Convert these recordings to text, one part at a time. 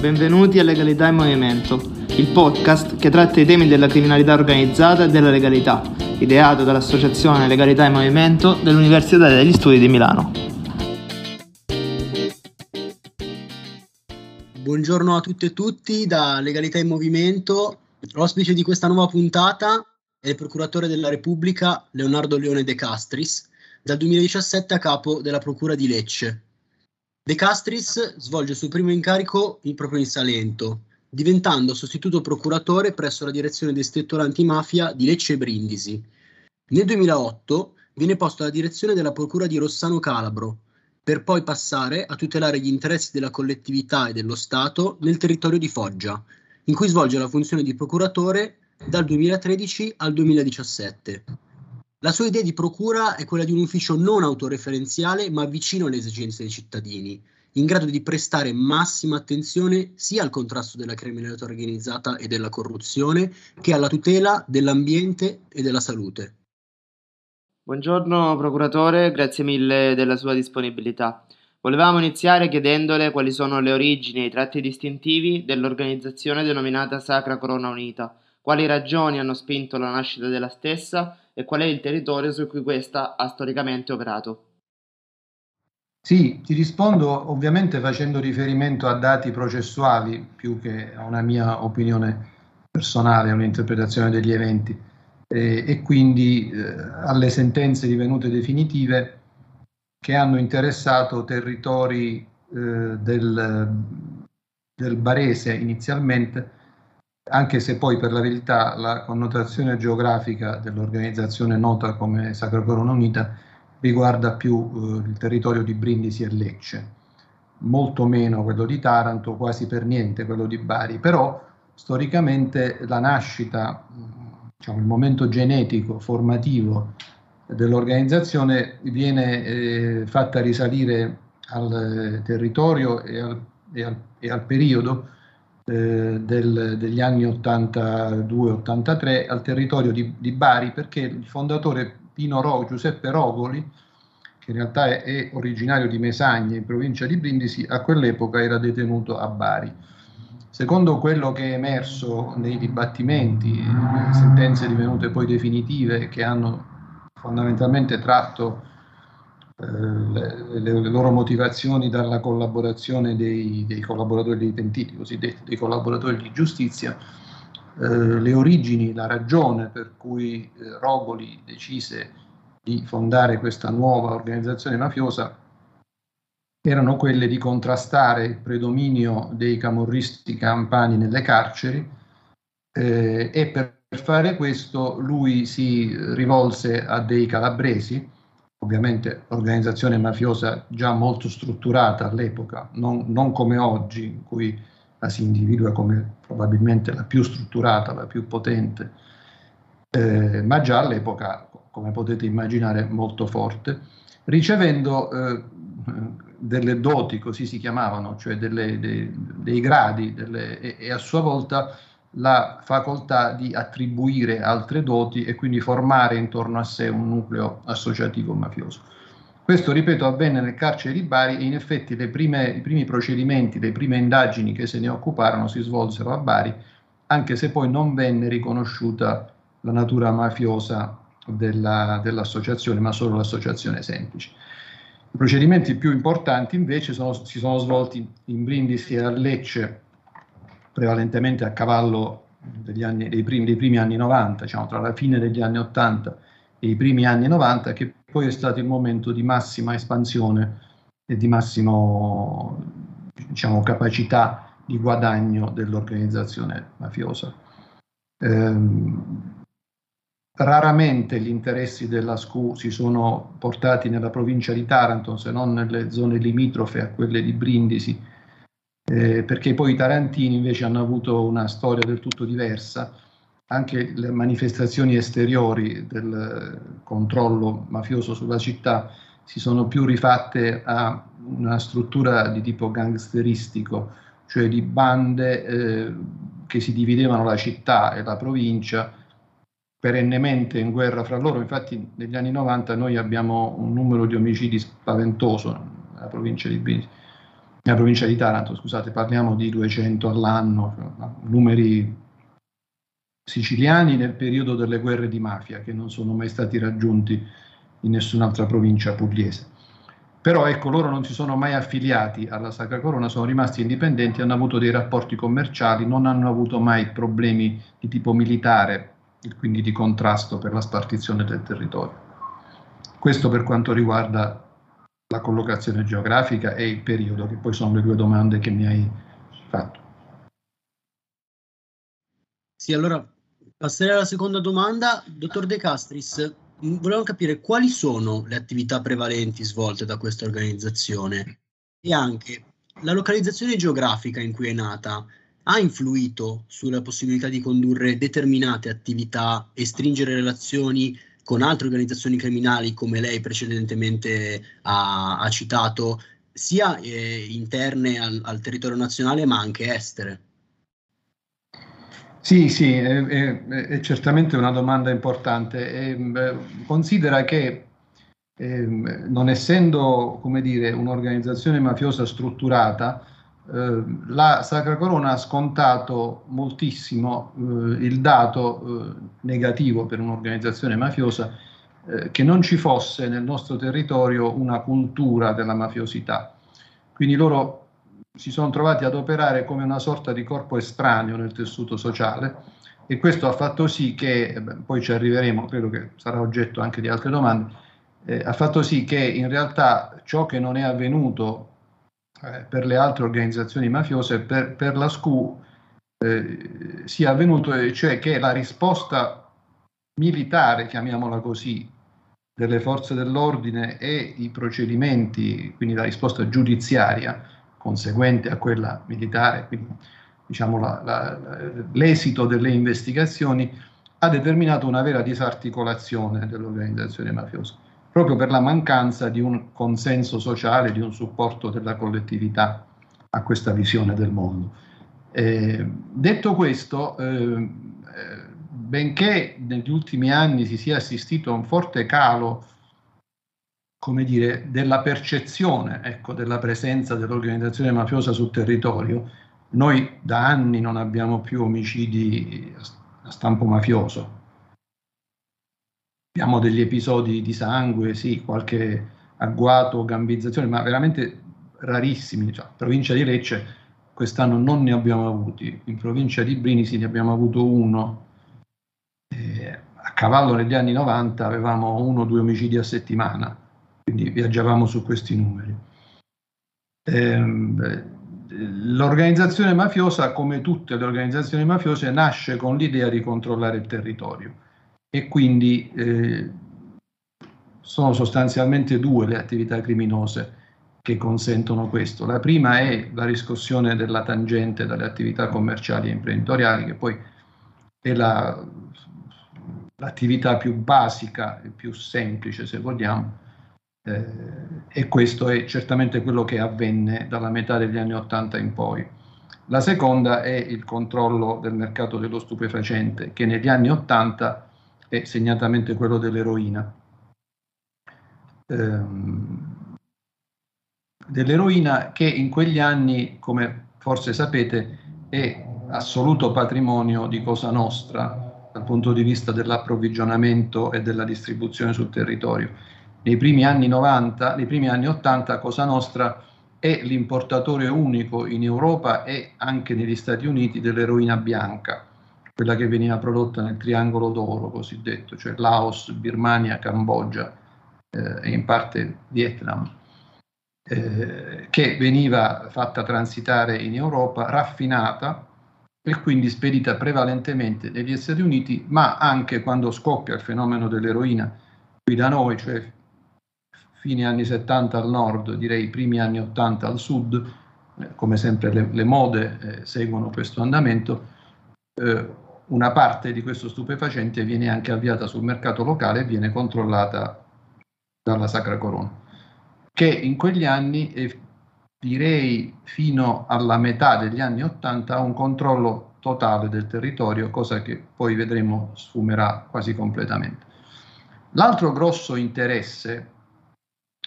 benvenuti a Legalità in Movimento, il podcast che tratta i temi della criminalità organizzata e della legalità, ideato dall'Associazione Legalità in Movimento dell'Università degli Studi di Milano. Buongiorno a tutte e tutti da Legalità in Movimento. L'ospite di questa nuova puntata è il procuratore della Repubblica Leonardo Leone De Castris, dal 2017 a capo della Procura di Lecce. De Castris svolge il suo primo incarico in proprio in Salento, diventando sostituto procuratore presso la direzione distrettuale antimafia di Lecce e Brindisi. Nel 2008 viene posto alla direzione della Procura di Rossano Calabro, per poi passare a tutelare gli interessi della collettività e dello Stato nel territorio di Foggia, in cui svolge la funzione di procuratore dal 2013 al 2017. La sua idea di procura è quella di un ufficio non autoreferenziale ma vicino alle esigenze dei cittadini, in grado di prestare massima attenzione sia al contrasto della criminalità organizzata e della corruzione che alla tutela dell'ambiente e della salute. Buongiorno procuratore, grazie mille della sua disponibilità. Volevamo iniziare chiedendole quali sono le origini e i tratti distintivi dell'organizzazione denominata Sacra Corona Unita, quali ragioni hanno spinto la nascita della stessa e qual è il territorio su cui questa ha storicamente operato. Sì, ti rispondo ovviamente facendo riferimento a dati processuali più che a una mia opinione personale, a un'interpretazione degli eventi eh, e quindi eh, alle sentenze divenute definitive che hanno interessato territori eh, del, del Barese inizialmente anche se poi per la verità la connotazione geografica dell'organizzazione nota come Sacra Corona Unita riguarda più eh, il territorio di Brindisi e Lecce, molto meno quello di Taranto, quasi per niente quello di Bari, però storicamente la nascita, diciamo, il momento genetico, formativo dell'organizzazione viene eh, fatta risalire al territorio e al, e al, e al periodo eh, del, degli anni 82-83 al territorio di, di, Bari perché il fondatore Pino Ro, Giuseppe Rogoli, che in realtà è, è, originario di Mesagne in provincia di Brindisi, a quell'epoca era detenuto a Bari. Secondo quello che è emerso nei dibattimenti, sentenze divenute poi definitive che hanno fondamentalmente tratto eh, le, le, loro motivazioni dalla collaborazione dei, dei, collaboratori dei pentiti, cosiddetti dei collaboratori di giustizia, eh, le origini, la ragione per cui eh, Rogoli decise di fondare questa nuova organizzazione mafiosa erano quelle di contrastare il predominio dei camorristi campani nelle carceri eh, e per fare questo lui si rivolse a dei calabresi ovviamente organizzazione mafiosa già molto strutturata all'epoca, non, non, come oggi, in cui la si individua come probabilmente la più strutturata, la più potente, eh, ma già all'epoca, come potete immaginare, molto forte, ricevendo eh, delle doti, così si chiamavano, cioè delle, dei, dei, gradi, delle, e, e a sua volta la facoltà di attribuire altre doti e quindi formare intorno a sé un nucleo associativo mafioso. Questo, ripeto, avvenne nel carcere di Bari e in effetti prime, i primi procedimenti, le prime indagini che se ne occuparono si svolsero a Bari, anche se poi non venne riconosciuta la natura mafiosa della, dell'associazione, ma solo l'associazione semplice. I procedimenti più importanti invece sono, si sono svolti in Brindisi e a Lecce prevalentemente a cavallo anni, dei, primi, dei, primi, anni 90, diciamo, tra la fine degli anni 80 e i primi anni 90, che poi è stato il momento di massima espansione e di massima diciamo, capacità di guadagno dell'organizzazione mafiosa. Ehm, raramente gli interessi della SCU si sono portati nella provincia di Taranto, se non nelle zone limitrofe a quelle di Brindisi eh, perché poi i tarantini invece hanno avuto una storia del tutto diversa. Anche le manifestazioni esteriori del controllo mafioso sulla città si sono più rifatte a una struttura di tipo gangsteristico, cioè di bande eh, che si dividevano la città e la provincia perennemente in guerra fra loro. Infatti negli anni 90 noi abbiamo un numero di omicidi spaventoso nella provincia di Brindisi nella provincia di Taranto, scusate, parliamo di 200 all'anno, numeri siciliani nel periodo delle guerre di mafia che non sono mai stati raggiunti in nessun'altra provincia pugliese. Però ecco, loro non si sono mai affiliati alla Sacra Corona, sono rimasti indipendenti, hanno avuto dei rapporti commerciali, non hanno avuto mai problemi di tipo militare, quindi di contrasto per la spartizione del territorio. Questo per quanto riguarda la collocazione geografica e il periodo, che poi sono le due domande che mi hai fatto. Sì, allora passerei alla seconda domanda. Dottor De Castris, volevo capire quali sono le attività prevalenti svolte da questa organizzazione e anche la localizzazione geografica in cui è nata ha influito sulla possibilità di condurre determinate attività e stringere relazioni con altre organizzazioni criminali come lei precedentemente ha, ha citato, sia eh, interne al, al, territorio nazionale ma anche estere? Sì, sì, è, è, è certamente una domanda importante. E, beh, considera che eh, non essendo, come dire, un'organizzazione mafiosa strutturata, la Sacra Corona ha scontato moltissimo eh, il dato eh, negativo per un'organizzazione mafiosa eh, che non ci fosse nel nostro territorio una cultura della mafiosità. Quindi loro si sono trovati ad operare come una sorta di corpo estraneo nel tessuto sociale e questo ha fatto sì che, poi ci arriveremo, credo che sarà oggetto anche di altre domande, eh, ha fatto sì che in realtà ciò che non è avvenuto eh, per le altre organizzazioni mafiose, per, per la SCU eh, sia avvenuto, cioè che la risposta militare, chiamiamola così, delle forze dell'ordine e i procedimenti, quindi la risposta giudiziaria conseguente a quella militare, quindi diciamo la, la, l'esito delle investigazioni, ha determinato una vera disarticolazione dell'organizzazione mafiosa proprio per la mancanza di un consenso sociale, di un supporto della collettività a questa visione del mondo. Eh, detto questo, eh, benché negli ultimi anni si sia assistito a un forte calo come dire, della percezione ecco, della presenza dell'organizzazione mafiosa sul territorio, noi da anni non abbiamo più omicidi a stampo mafioso, abbiamo degli episodi di sangue, sì, qualche agguato, gambizzazione, ma veramente rarissimi. Cioè, provincia di Lecce quest'anno non ne abbiamo avuti, in provincia di Brindisi ne abbiamo avuto uno. Eh, a cavallo negli anni 90 avevamo uno o due omicidi a settimana, quindi viaggiavamo su questi numeri. Eh, l'organizzazione mafiosa, come tutte le organizzazioni mafiose, nasce con l'idea di controllare il territorio e quindi eh, sono sostanzialmente due le attività criminose che consentono questo. La prima è la riscossione della tangente dalle attività commerciali e imprenditoriali, che poi è la, l'attività più basica e più semplice, se vogliamo, eh, e questo è certamente quello che avvenne dalla metà degli anni Ottanta in poi. La seconda è il controllo del mercato dello stupefacente, che negli anni Ottanta e segnatamente quello dell'eroina. Ehm, dell'eroina che in quegli anni, come forse sapete, è assoluto patrimonio di Cosa Nostra dal punto di vista dell'approvvigionamento e della distribuzione sul territorio. Nei primi anni 90, nei primi anni 80 Cosa Nostra è l'importatore unico in Europa e anche negli Stati Uniti dell'eroina bianca quella che veniva prodotta nel triangolo d'oro cosiddetto, cioè Laos, Birmania, Cambogia eh, e in parte Vietnam, eh, che veniva fatta transitare in Europa, raffinata e quindi spedita prevalentemente negli Stati Uniti, ma anche quando scoppia il fenomeno dell'eroina qui da noi, cioè fine anni 70 al nord, direi primi anni 80 al sud, eh, come sempre le, le mode eh, seguono questo andamento, eh, una parte di questo stupefacente viene anche avviata sul mercato locale e viene controllata dalla Sacra Corona, che in quegli anni, e direi fino alla metà degli anni Ottanta, ha un controllo totale del territorio, cosa che poi vedremo sfumerà quasi completamente. L'altro grosso interesse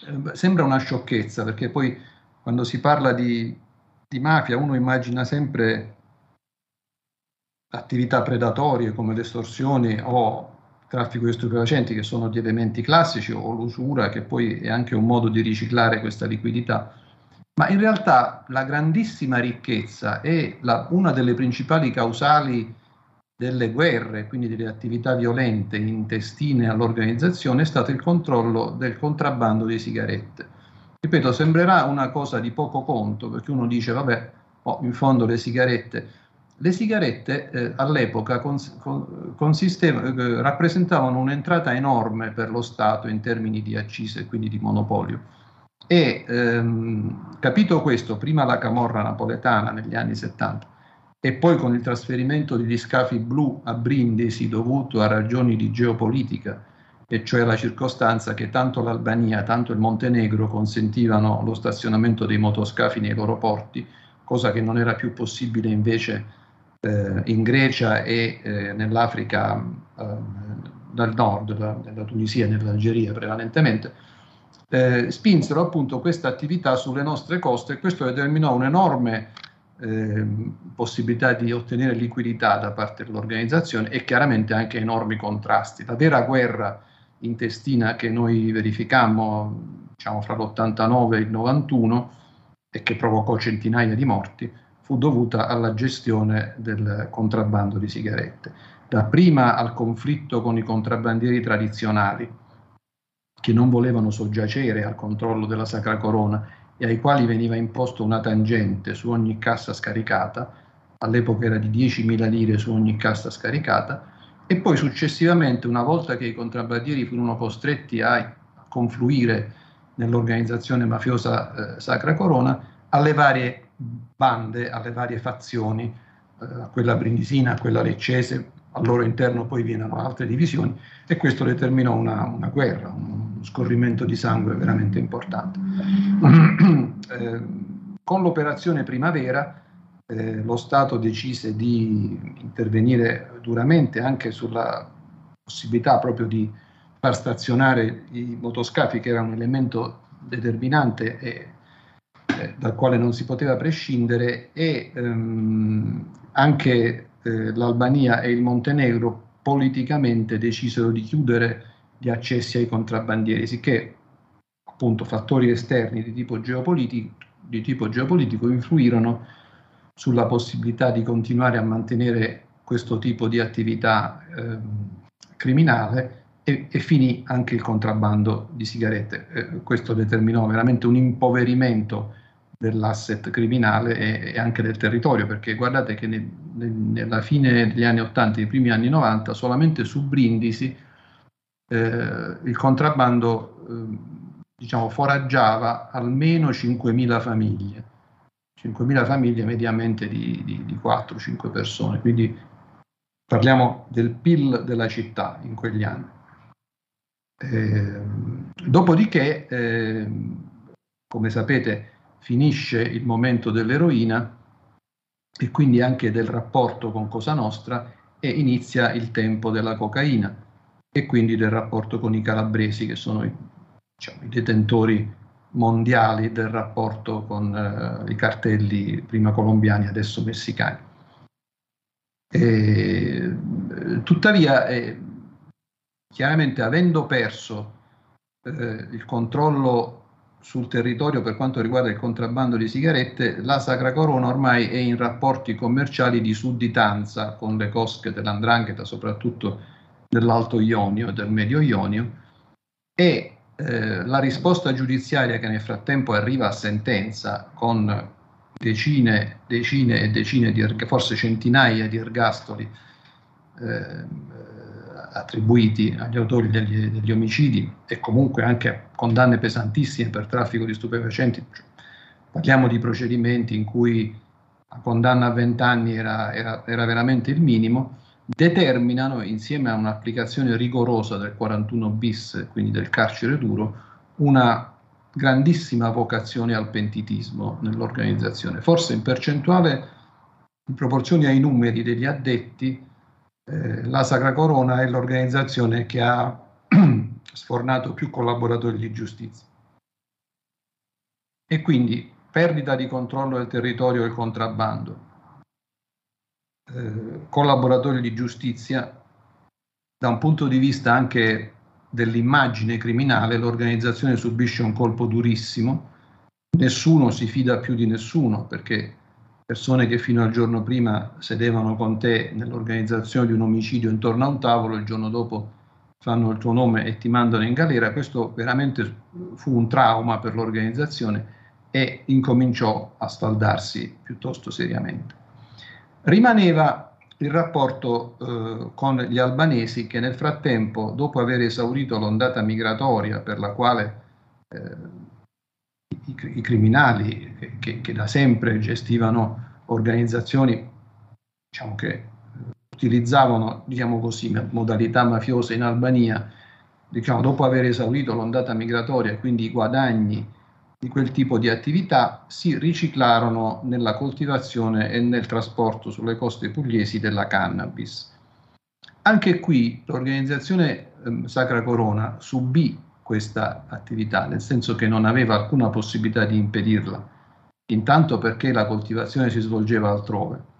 eh, sembra una sciocchezza, perché poi quando si parla di, di mafia uno immagina sempre attività predatorie come l'estorsione o traffico di stupefacenti che sono gli elementi classici o l'usura che poi è anche un modo di riciclare questa liquidità. Ma in realtà la grandissima ricchezza e la, una delle principali causali delle guerre, quindi delle attività violente intestine all'organizzazione, è stato il controllo del contrabbando di sigarette. Ripeto, sembrerà una cosa di poco conto, perché uno dice, vabbè, oh, in fondo le sigarette le sigarette eh, all'epoca cons- eh, rappresentavano un'entrata enorme per lo Stato in termini di accise e quindi di monopolio. E ehm, capito questo, prima la camorra napoletana negli anni 70 e poi con il trasferimento degli scafi blu a Brindisi dovuto a ragioni di geopolitica, e cioè la circostanza che tanto l'Albania, tanto il Montenegro consentivano lo stazionamento dei motoscafi nei loro porti, cosa che non era più possibile invece eh, in Grecia e eh, nell'Africa del nord, nella Tunisia e nell'Algeria prevalentemente, eh, spinsero appunto questa attività sulle nostre coste e questo determinò un'enorme eh, possibilità di ottenere liquidità da parte dell'organizzazione e chiaramente anche enormi contrasti. La vera guerra intestina che noi verificammo diciamo, fra l'89 e il 91 e che provocò centinaia di morti, fu dovuta alla gestione del contrabbando di sigarette. Dapprima al conflitto con i contrabbandieri tradizionali, che non volevano soggiacere al controllo della Sacra Corona e ai quali veniva imposto una tangente su ogni cassa scaricata, all'epoca era di 10.000 lire su ogni cassa scaricata, e poi successivamente, una volta che i contrabbandieri furono costretti a confluire nell'organizzazione mafiosa eh, Sacra Corona, alle varie bande, alle varie fazioni, eh, a quella brindisina, quella leccese, al loro interno poi vienano altre divisioni e questo determinò una, una guerra, uno scorrimento di sangue veramente importante. eh, con l'operazione Primavera eh, lo Stato decise di intervenire duramente anche sulla possibilità proprio di far stazionare i motoscafi che era un elemento determinante e eh, dal quale non si poteva prescindere e ehm, anche eh, l'Albania e il Montenegro politicamente decisero di chiudere gli accessi ai contrabbandieri, sicché appunto fattori esterni di tipo geopolitico, di tipo geopolitico influirono sulla possibilità di continuare a mantenere questo tipo di attività eh, criminale e, e, finì anche il contrabbando di sigarette. Eh, questo determinò veramente un impoverimento dell'asset criminale e, e, anche del territorio, perché guardate che ne, ne, nella fine degli anni 80 e nei primi anni 90 solamente su Brindisi eh, il contrabbando eh, diciamo, foraggiava almeno 5.000 famiglie, 5.000 famiglie mediamente di, di, di 4-5 persone, quindi parliamo del PIL della città in quegli anni. Eh, dopodiché, eh, come sapete, finisce il momento dell'eroina e quindi anche del rapporto con Cosa Nostra e inizia il tempo della cocaina e quindi del rapporto con i calabresi che sono i, diciamo, i detentori mondiali del rapporto con eh, i cartelli prima colombiani, adesso messicani. E, tuttavia, eh, chiaramente avendo perso eh, il controllo sul territorio per quanto riguarda il contrabbando di sigarette, la Sacra Corona ormai è in rapporti commerciali di sudditanza con le cosche dell'Andrangheta, soprattutto dell'Alto Ionio e del Medio Ionio, e eh, la risposta giudiziaria che nel frattempo arriva a sentenza con decine, decine e decine di, forse centinaia di ergastoli eh, attribuiti agli autori degli, degli, omicidi e comunque anche condanne pesantissime per traffico di stupefacenti. Parliamo di procedimenti in cui la condanna a 20 anni era, era, era veramente il minimo, determinano insieme a un'applicazione rigorosa del 41 bis, quindi del carcere duro, una grandissima vocazione al pentitismo nell'organizzazione. Forse in percentuale, in proporzione ai numeri degli addetti, eh, la Sacra Corona è l'organizzazione che ha sfornato più collaboratori di giustizia. E quindi perdita di controllo del territorio e il contrabbando, eh, collaboratori di giustizia, da un punto di vista anche dell'immagine criminale, l'organizzazione subisce un colpo durissimo, nessuno si fida più di nessuno perché persone che fino al giorno prima sedevano con te nell'organizzazione di un omicidio intorno a un tavolo, il giorno dopo fanno il tuo nome e ti mandano in galera, questo veramente fu un trauma per l'organizzazione e incominciò a sfaldarsi piuttosto seriamente. Rimaneva il rapporto eh, con gli albanesi che nel frattempo, dopo aver esaurito l'ondata migratoria per la quale eh, i, i, criminali che, che, che, da sempre gestivano organizzazioni diciamo che utilizzavano diciamo così, modalità mafiose in Albania, diciamo, dopo aver esaurito l'ondata migratoria e quindi i guadagni di quel tipo di attività, si riciclarono nella coltivazione e nel trasporto sulle coste pugliesi della cannabis. Anche qui l'organizzazione eh, Sacra Corona subì questa attività, nel senso che non aveva alcuna possibilità di impedirla, intanto perché la coltivazione si svolgeva altrove.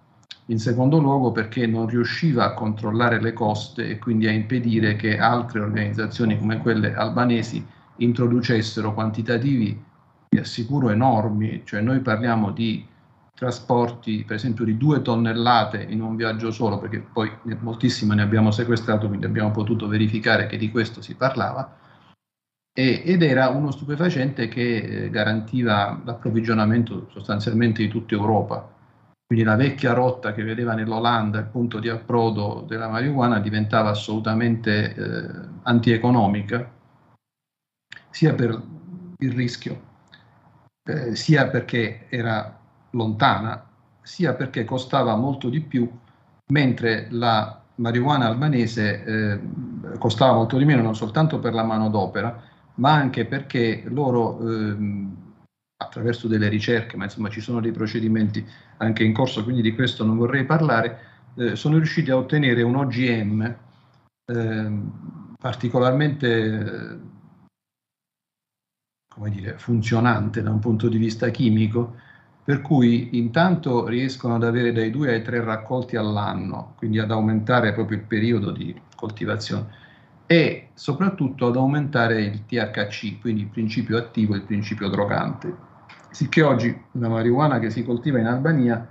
In secondo luogo perché non riusciva a controllare le coste e quindi a impedire che altre organizzazioni come quelle albanesi introducessero quantitativi, vi assicuro, enormi, cioè noi parliamo di trasporti per esempio di due tonnellate in un viaggio solo, perché poi moltissime ne abbiamo sequestrato, quindi abbiamo potuto verificare che di questo si parlava, e, ed era uno stupefacente che eh, garantiva l'approvvigionamento sostanzialmente di tutta Europa. Quindi la vecchia rotta che vedeva nell'Olanda il punto di approdo della marijuana diventava assolutamente eh, antieconomica, sia per il rischio, eh, sia perché era lontana, sia perché costava molto di più, mentre la marijuana albanese eh, costava molto di meno non soltanto per la manodopera, ma anche perché loro ehm, attraverso delle ricerche, ma insomma ci sono dei procedimenti anche in corso, quindi di questo non vorrei parlare, eh, sono riusciti a ottenere un OGM eh, particolarmente come dire, funzionante da un punto di vista chimico, per cui intanto riescono ad avere dai due ai tre raccolti all'anno, quindi ad aumentare proprio il periodo di coltivazione e soprattutto ad aumentare il THC, quindi il principio attivo e il principio drogante. Sicché oggi la marijuana che si coltiva in Albania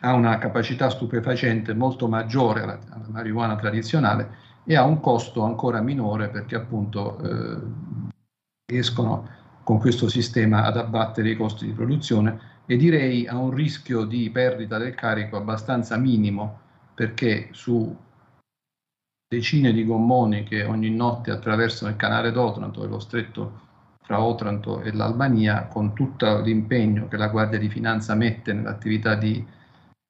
ha una capacità stupefacente molto maggiore alla, alla marijuana tradizionale e ha un costo ancora minore perché appunto eh, riescono con questo sistema ad abbattere i costi di produzione e direi a un rischio di perdita del carico abbastanza minimo perché su decine di gommoni che ogni notte attraversano il canale d'Otranto e lo stretto fra Otranto e l'Albania, con tutto l'impegno che la Guardia di Finanza mette nell'attività di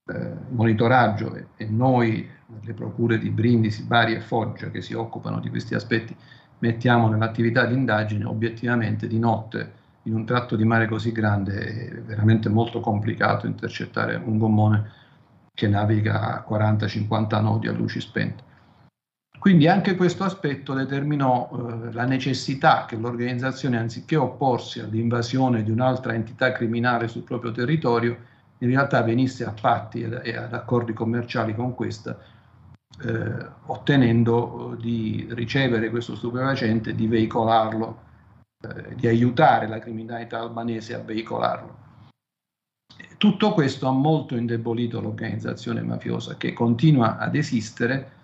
eh, monitoraggio e, e, noi, le procure di Brindisi, Bari e Foggia che si occupano di questi aspetti, mettiamo nell'attività di indagine, obiettivamente di notte in un tratto di mare così grande è veramente molto complicato intercettare un gommone che naviga a 40-50 nodi a luci spente. Quindi anche questo aspetto determinò eh, la necessità che l'organizzazione, anziché opporsi all'invasione di un'altra entità criminale sul proprio territorio, in realtà venisse a patti e ad accordi commerciali con questa, eh, ottenendo eh, di ricevere questo stupefacente, di veicolarlo, eh, di aiutare la criminalità albanese a veicolarlo. Tutto questo ha molto indebolito l'organizzazione mafiosa che continua ad esistere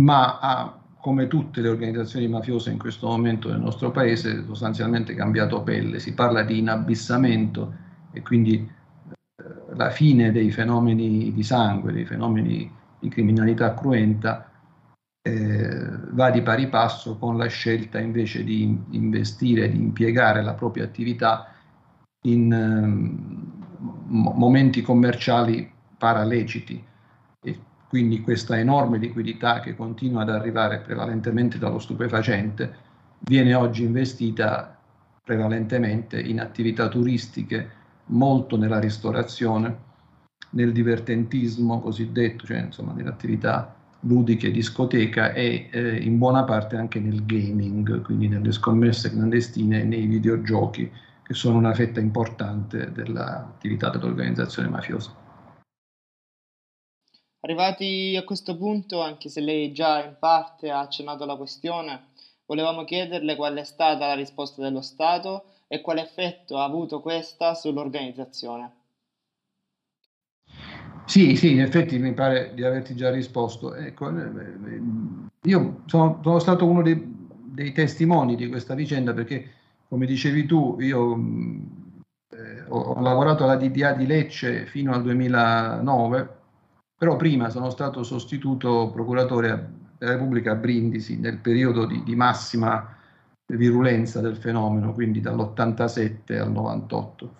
ma ha, come tutte le organizzazioni mafiose in questo momento nel nostro paese, sostanzialmente cambiato pelle. Si parla di inabissamento e quindi eh, la fine dei fenomeni di sangue, dei fenomeni di criminalità cruenta, eh, va di pari passo con la scelta invece di investire, di impiegare la propria attività in eh, momenti commerciali paraleciti quindi questa enorme liquidità che continua ad arrivare prevalentemente dallo stupefacente viene oggi investita prevalentemente in attività turistiche, molto nella ristorazione, nel divertentismo cosiddetto, cioè insomma nelle attività ludiche, discoteca e eh, in buona parte anche nel gaming, quindi nelle scommesse clandestine e nei videogiochi che sono una fetta importante dell'attività dell'organizzazione mafiosa. Arrivati a questo punto, anche se lei già in parte ha accennato alla questione, volevamo chiederle qual è stata la risposta dello Stato e quale effetto ha avuto questa sull'organizzazione. Sì, sì, in effetti mi pare di averti già risposto. Ecco, eh, io sono, sono stato uno dei, dei, testimoni di questa vicenda perché, come dicevi tu, io eh, ho, ho, lavorato alla DDA di Lecce fino al 2009, però prima sono stato sostituto procuratore della Repubblica a Brindisi nel periodo di, di massima virulenza del fenomeno, quindi dall'87 al 98.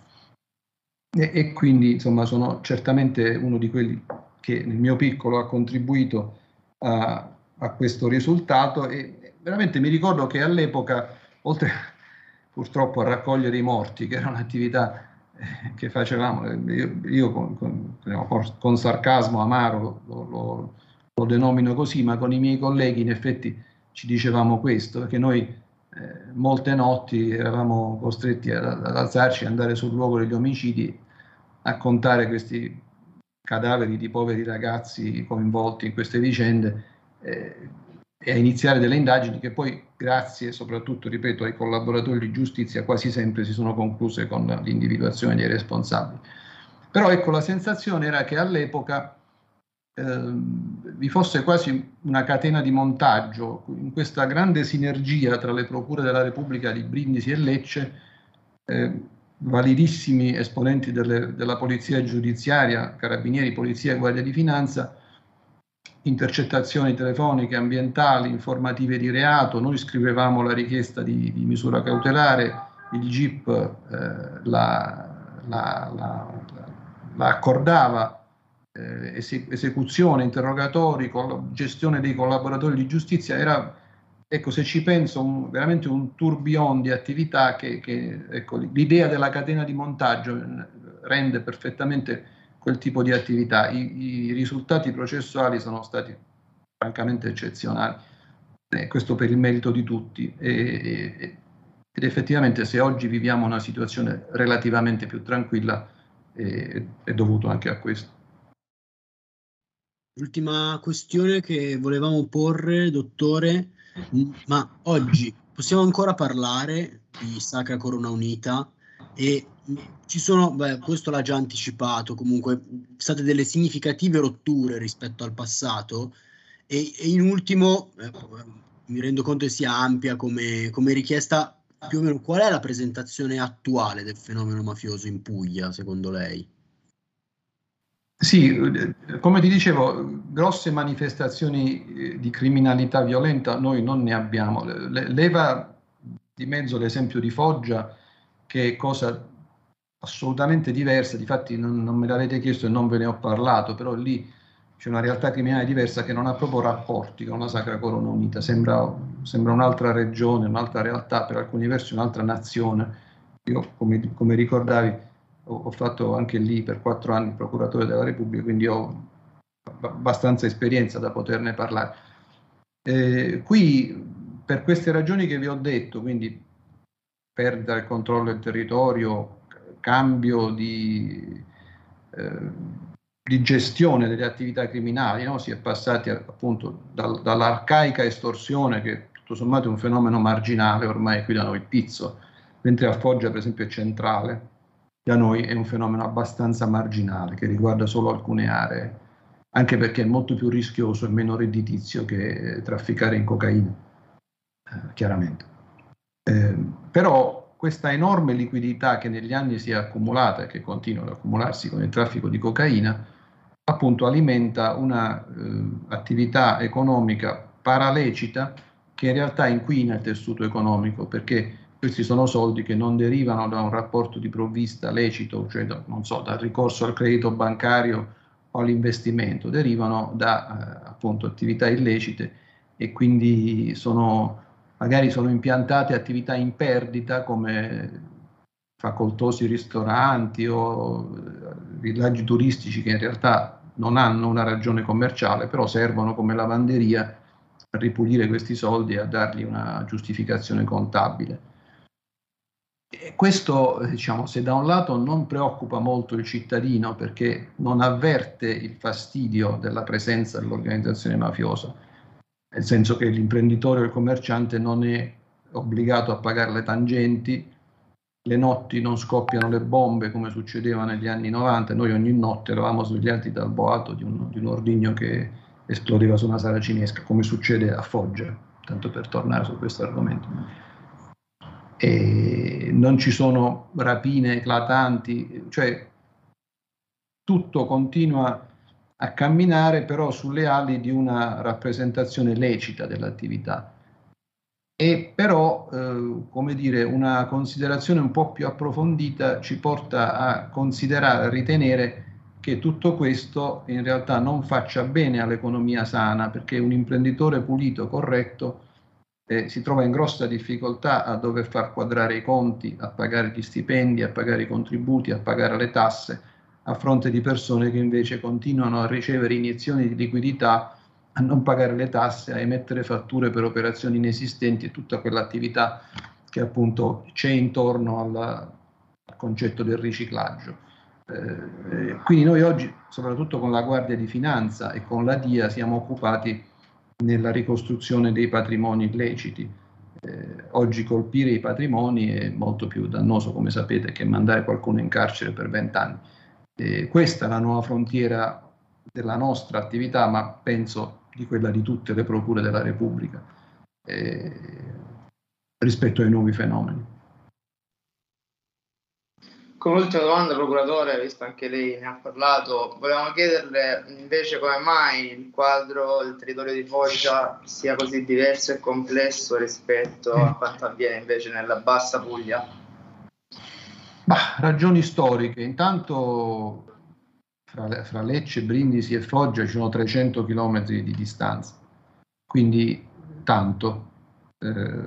E, e, quindi insomma sono certamente uno di quelli che nel mio piccolo ha contribuito a, a questo risultato e veramente mi ricordo che all'epoca, oltre purtroppo a raccogliere i morti, che era un'attività che facevamo, io, io con, con, con, sarcasmo amaro lo, lo, lo, denomino così, ma con i miei colleghi in effetti ci dicevamo questo, perché noi eh, molte notti eravamo costretti ad, ad alzarci andare sul luogo degli omicidi a contare questi cadaveri di poveri ragazzi coinvolti in queste vicende eh, e a iniziare delle indagini che poi, grazie soprattutto, ripeto, ai collaboratori di giustizia, quasi sempre si sono concluse con l'individuazione dei responsabili. Però ecco, la sensazione era che all'epoca eh, vi fosse quasi una catena di montaggio in questa grande sinergia tra le procure della Repubblica di Brindisi e Lecce, eh, validissimi esponenti delle, della polizia giudiziaria, carabinieri, polizia e guardia di finanza, intercettazioni telefoniche, ambientali, informative di reato, noi scrivevamo la richiesta di, di misura cautelare, il GIP eh, la, la, la, la, accordava, eh, esecuzione, interrogatori, gestione dei collaboratori di giustizia, era, ecco, se ci penso, un, veramente un tourbillon di attività che, che ecco, l'idea della catena di montaggio rende perfettamente quel tipo di attività. I, i risultati processuali sono stati francamente eccezionali, eh, questo per il merito di tutti. E, e, ed effettivamente se oggi viviamo una situazione relativamente più tranquilla è, è dovuto anche a questo. L'ultima questione che volevamo porre, dottore, ma oggi possiamo ancora parlare di Sacra Corona Unita e ci sono, beh, questo l'ha già anticipato, comunque state delle significative rotture rispetto al passato e, e in ultimo, eh, mi rendo conto che sia ampia come, come richiesta, più o meno qual è la presentazione attuale del fenomeno mafioso in Puglia, secondo lei? Sì, come ti dicevo, grosse manifestazioni eh, di criminalità violenta noi non ne abbiamo. Leva di mezzo l'esempio di Foggia, che è cosa assolutamente diversa, difatti non, non me l'avete chiesto e non ve ne ho parlato, però lì c'è una realtà criminale diversa che non ha proprio rapporti con la Sacra Corona Unita, sembra, sembra un'altra regione, un'altra realtà, per alcuni versi un'altra nazione. Io, come, come ricordavi, ho, ho, fatto anche lì per quattro anni procuratore della Repubblica, quindi ho abbastanza esperienza da poterne parlare. Eh, qui, per queste ragioni che vi ho detto, quindi perdita del controllo del territorio, cambio di, eh, di gestione delle attività criminali, no? si è passati appunto dal, dall'arcaica estorsione che tutto sommato è un fenomeno marginale ormai qui da noi pizzo, mentre a Foggia per esempio è centrale, da noi è un fenomeno abbastanza marginale che riguarda solo alcune aree, anche perché è molto più rischioso e meno redditizio che trafficare in cocaina, eh, chiaramente. Però questa enorme liquidità che negli anni si è accumulata e che continua ad accumularsi con il traffico di cocaina, appunto alimenta un'attività eh, economica paralecita che in realtà inquina il tessuto economico perché questi sono soldi che non derivano da un rapporto di provvista lecito, cioè da, so, dal ricorso al credito bancario o all'investimento, derivano da eh, appunto attività illecite e quindi sono magari sono impiantate attività in perdita come facoltosi ristoranti o eh, villaggi turistici che in realtà non hanno una ragione commerciale, però servono come lavanderia a ripulire questi soldi e a dargli una giustificazione contabile. E questo, diciamo, se da un lato non preoccupa molto il cittadino perché non avverte il fastidio della presenza dell'organizzazione mafiosa, nel senso che l'imprenditore o il commerciante non è obbligato a pagare le tangenti, le notti non scoppiano le bombe come succedeva negli anni 90, noi ogni notte eravamo svegliati dal boato di un, di un ordigno che esplodeva su una saracinesca, come succede a Foggia, tanto per tornare su questo argomento. E non ci sono rapine eclatanti, cioè tutto continua a camminare però sulle ali di una rappresentazione lecita dell'attività. E però, eh, come dire, una considerazione un po' più approfondita ci porta a considerare, a ritenere che tutto questo in realtà non faccia bene all'economia sana, perché un imprenditore pulito, corretto, eh, si trova in grossa difficoltà a dover far quadrare i conti, a pagare gli stipendi, a pagare i contributi, a pagare le tasse, a fronte di persone che invece continuano a ricevere iniezioni di liquidità a non pagare le tasse, a emettere fatture per operazioni inesistenti e tutta quell'attività che appunto c'è intorno alla, al concetto del riciclaggio. Eh, quindi noi oggi, soprattutto con la Guardia di Finanza e con la DIA, siamo occupati nella ricostruzione dei patrimoni illeciti. Eh, oggi colpire i patrimoni è molto più dannoso, come sapete, che mandare qualcuno in carcere per vent'anni. Eh, questa è la nuova frontiera della nostra attività, ma penso di quella di tutte le procure della Repubblica eh, rispetto ai nuovi fenomeni. Come ultima domanda, procuratore, visto anche lei ne ha parlato, volevamo chiederle invece come mai il quadro del territorio di Foggia sia così diverso e complesso rispetto a quanto avviene invece nella bassa Puglia? Bah, ragioni storiche. Intanto fra, fra Lecce, Brindisi e Foggia ci sono 300 km di distanza, quindi tanto. Eh,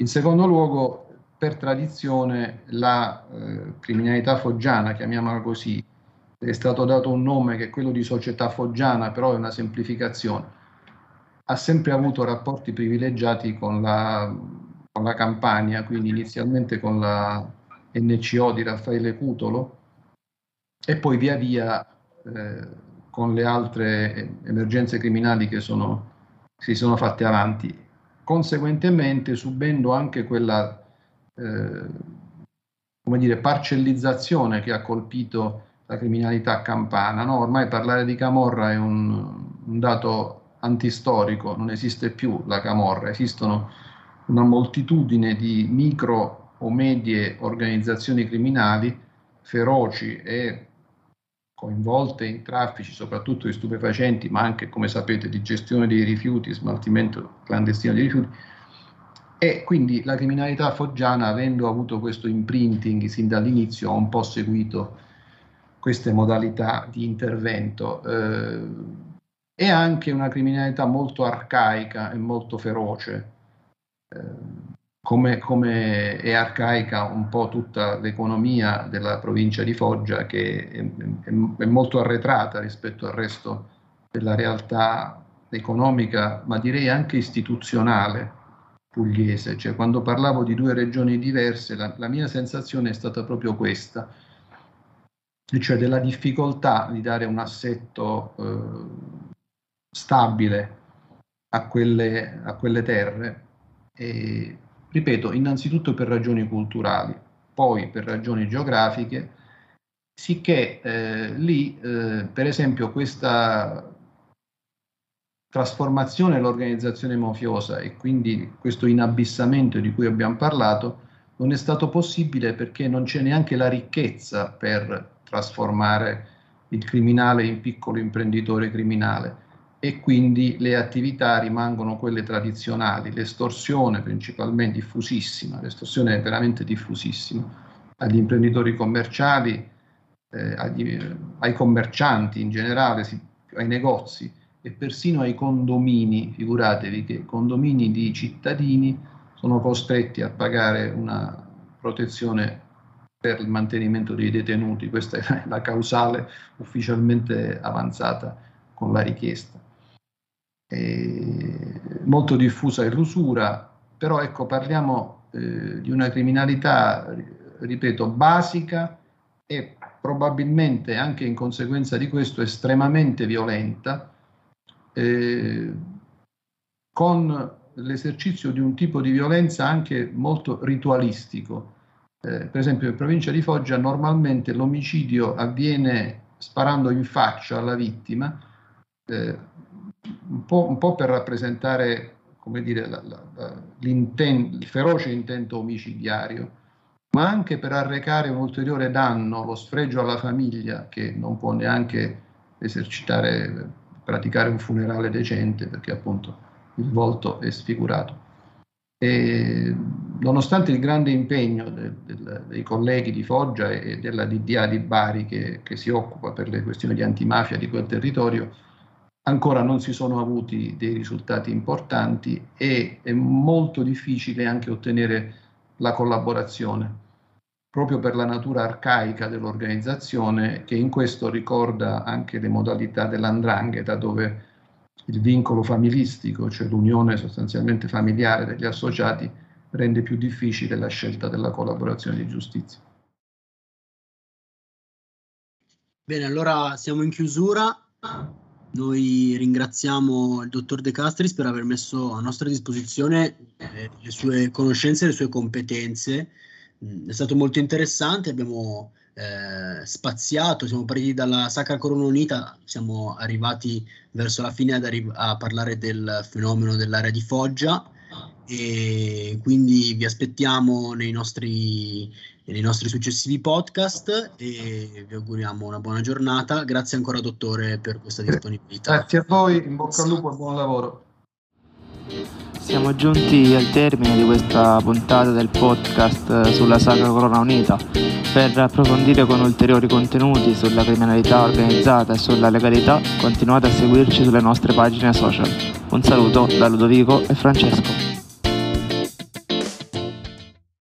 in secondo luogo, per tradizione, la eh, criminalità foggiana, chiamiamola così, è stato dato un nome che è quello di società foggiana, però è una semplificazione, ha sempre avuto rapporti privilegiati con la, con la Campania, quindi inizialmente con la NCO di Raffaele Cutolo, e poi via via eh, con le altre emergenze criminali che sono, si sono fatte avanti, conseguentemente subendo anche quella eh, come dire, parcellizzazione che ha colpito la criminalità campana. No? Ormai parlare di camorra è un, un dato antistorico, non esiste più la camorra, esistono una moltitudine di micro o medie organizzazioni criminali feroci e coinvolte in traffici soprattutto di stupefacenti, ma anche, come sapete, di gestione dei rifiuti, smaltimento clandestino dei rifiuti. E quindi la criminalità foggiana, avendo avuto questo imprinting sin dall'inizio, ha un po' seguito queste modalità di intervento. Eh, è anche una criminalità molto arcaica e molto feroce. Eh, come, come, è arcaica un po' tutta l'economia della provincia di Foggia, che è, è, è, molto arretrata rispetto al resto della realtà economica, ma direi anche istituzionale pugliese. Cioè, quando parlavo di due regioni diverse, la, la mia sensazione è stata proprio questa, cioè della difficoltà di dare un assetto eh, stabile a quelle, a quelle terre. E, ripeto, innanzitutto per ragioni culturali, poi per ragioni geografiche, sicché eh, lì, eh, per esempio, questa trasformazione dell'organizzazione mafiosa e quindi questo inabissamento di cui abbiamo parlato non è stato possibile perché non c'è neanche la ricchezza per trasformare il criminale in piccolo imprenditore criminale e quindi le attività rimangono quelle tradizionali, l'estorsione principalmente diffusissima, l'estorsione è veramente diffusissima agli imprenditori commerciali, eh, agli, ai commercianti in generale, si, ai negozi e persino ai condomini, figuratevi che condomini di cittadini sono costretti a pagare una protezione per il mantenimento dei detenuti, questa è la causale ufficialmente avanzata con la richiesta molto diffusa è l'usura, però ecco parliamo eh, di una criminalità, ripeto, basica e probabilmente anche in conseguenza di questo estremamente violenta, eh, con l'esercizio di un tipo di violenza anche molto ritualistico. Eh, per esempio in provincia di Foggia normalmente l'omicidio avviene sparando in faccia alla vittima, eh, un, po', un, po', per rappresentare come dire, la, la, il feroce intento omicidiario, ma anche per arrecare un ulteriore danno, lo sfregio alla famiglia che non può neanche esercitare, praticare un funerale decente perché appunto il volto è sfigurato. E, nonostante il grande impegno de, de, dei colleghi di Foggia e della DDA di Bari che, che, si occupa per le questioni di antimafia di quel territorio, ancora non si sono avuti dei risultati importanti e è molto difficile anche ottenere la collaborazione, proprio per la natura arcaica dell'organizzazione che in questo ricorda anche le modalità dell'andrangheta dove il vincolo familistico, cioè l'unione sostanzialmente familiare degli associati, rende più difficile la scelta della collaborazione di giustizia. Bene, allora siamo in chiusura. Noi ringraziamo il dottor De Castris per aver messo a nostra disposizione eh, le sue conoscenze e le sue competenze. Mm, è stato molto interessante, abbiamo eh, spaziato, siamo partiti dalla Sacra Corona Unita, siamo arrivati verso la fine arri- a parlare del fenomeno dell'area di Foggia e quindi vi aspettiamo nei nostri, nei nostri successivi podcast e vi auguriamo una buona giornata. Grazie ancora dottore per questa disponibilità. Grazie a voi, in bocca al lupo e buon lavoro. Siamo giunti al termine di questa puntata del podcast sulla Sacra Corona Unita. Per approfondire con ulteriori contenuti sulla criminalità organizzata e sulla legalità, continuate a seguirci sulle nostre pagine social. Un saluto da Ludovico e Francesco.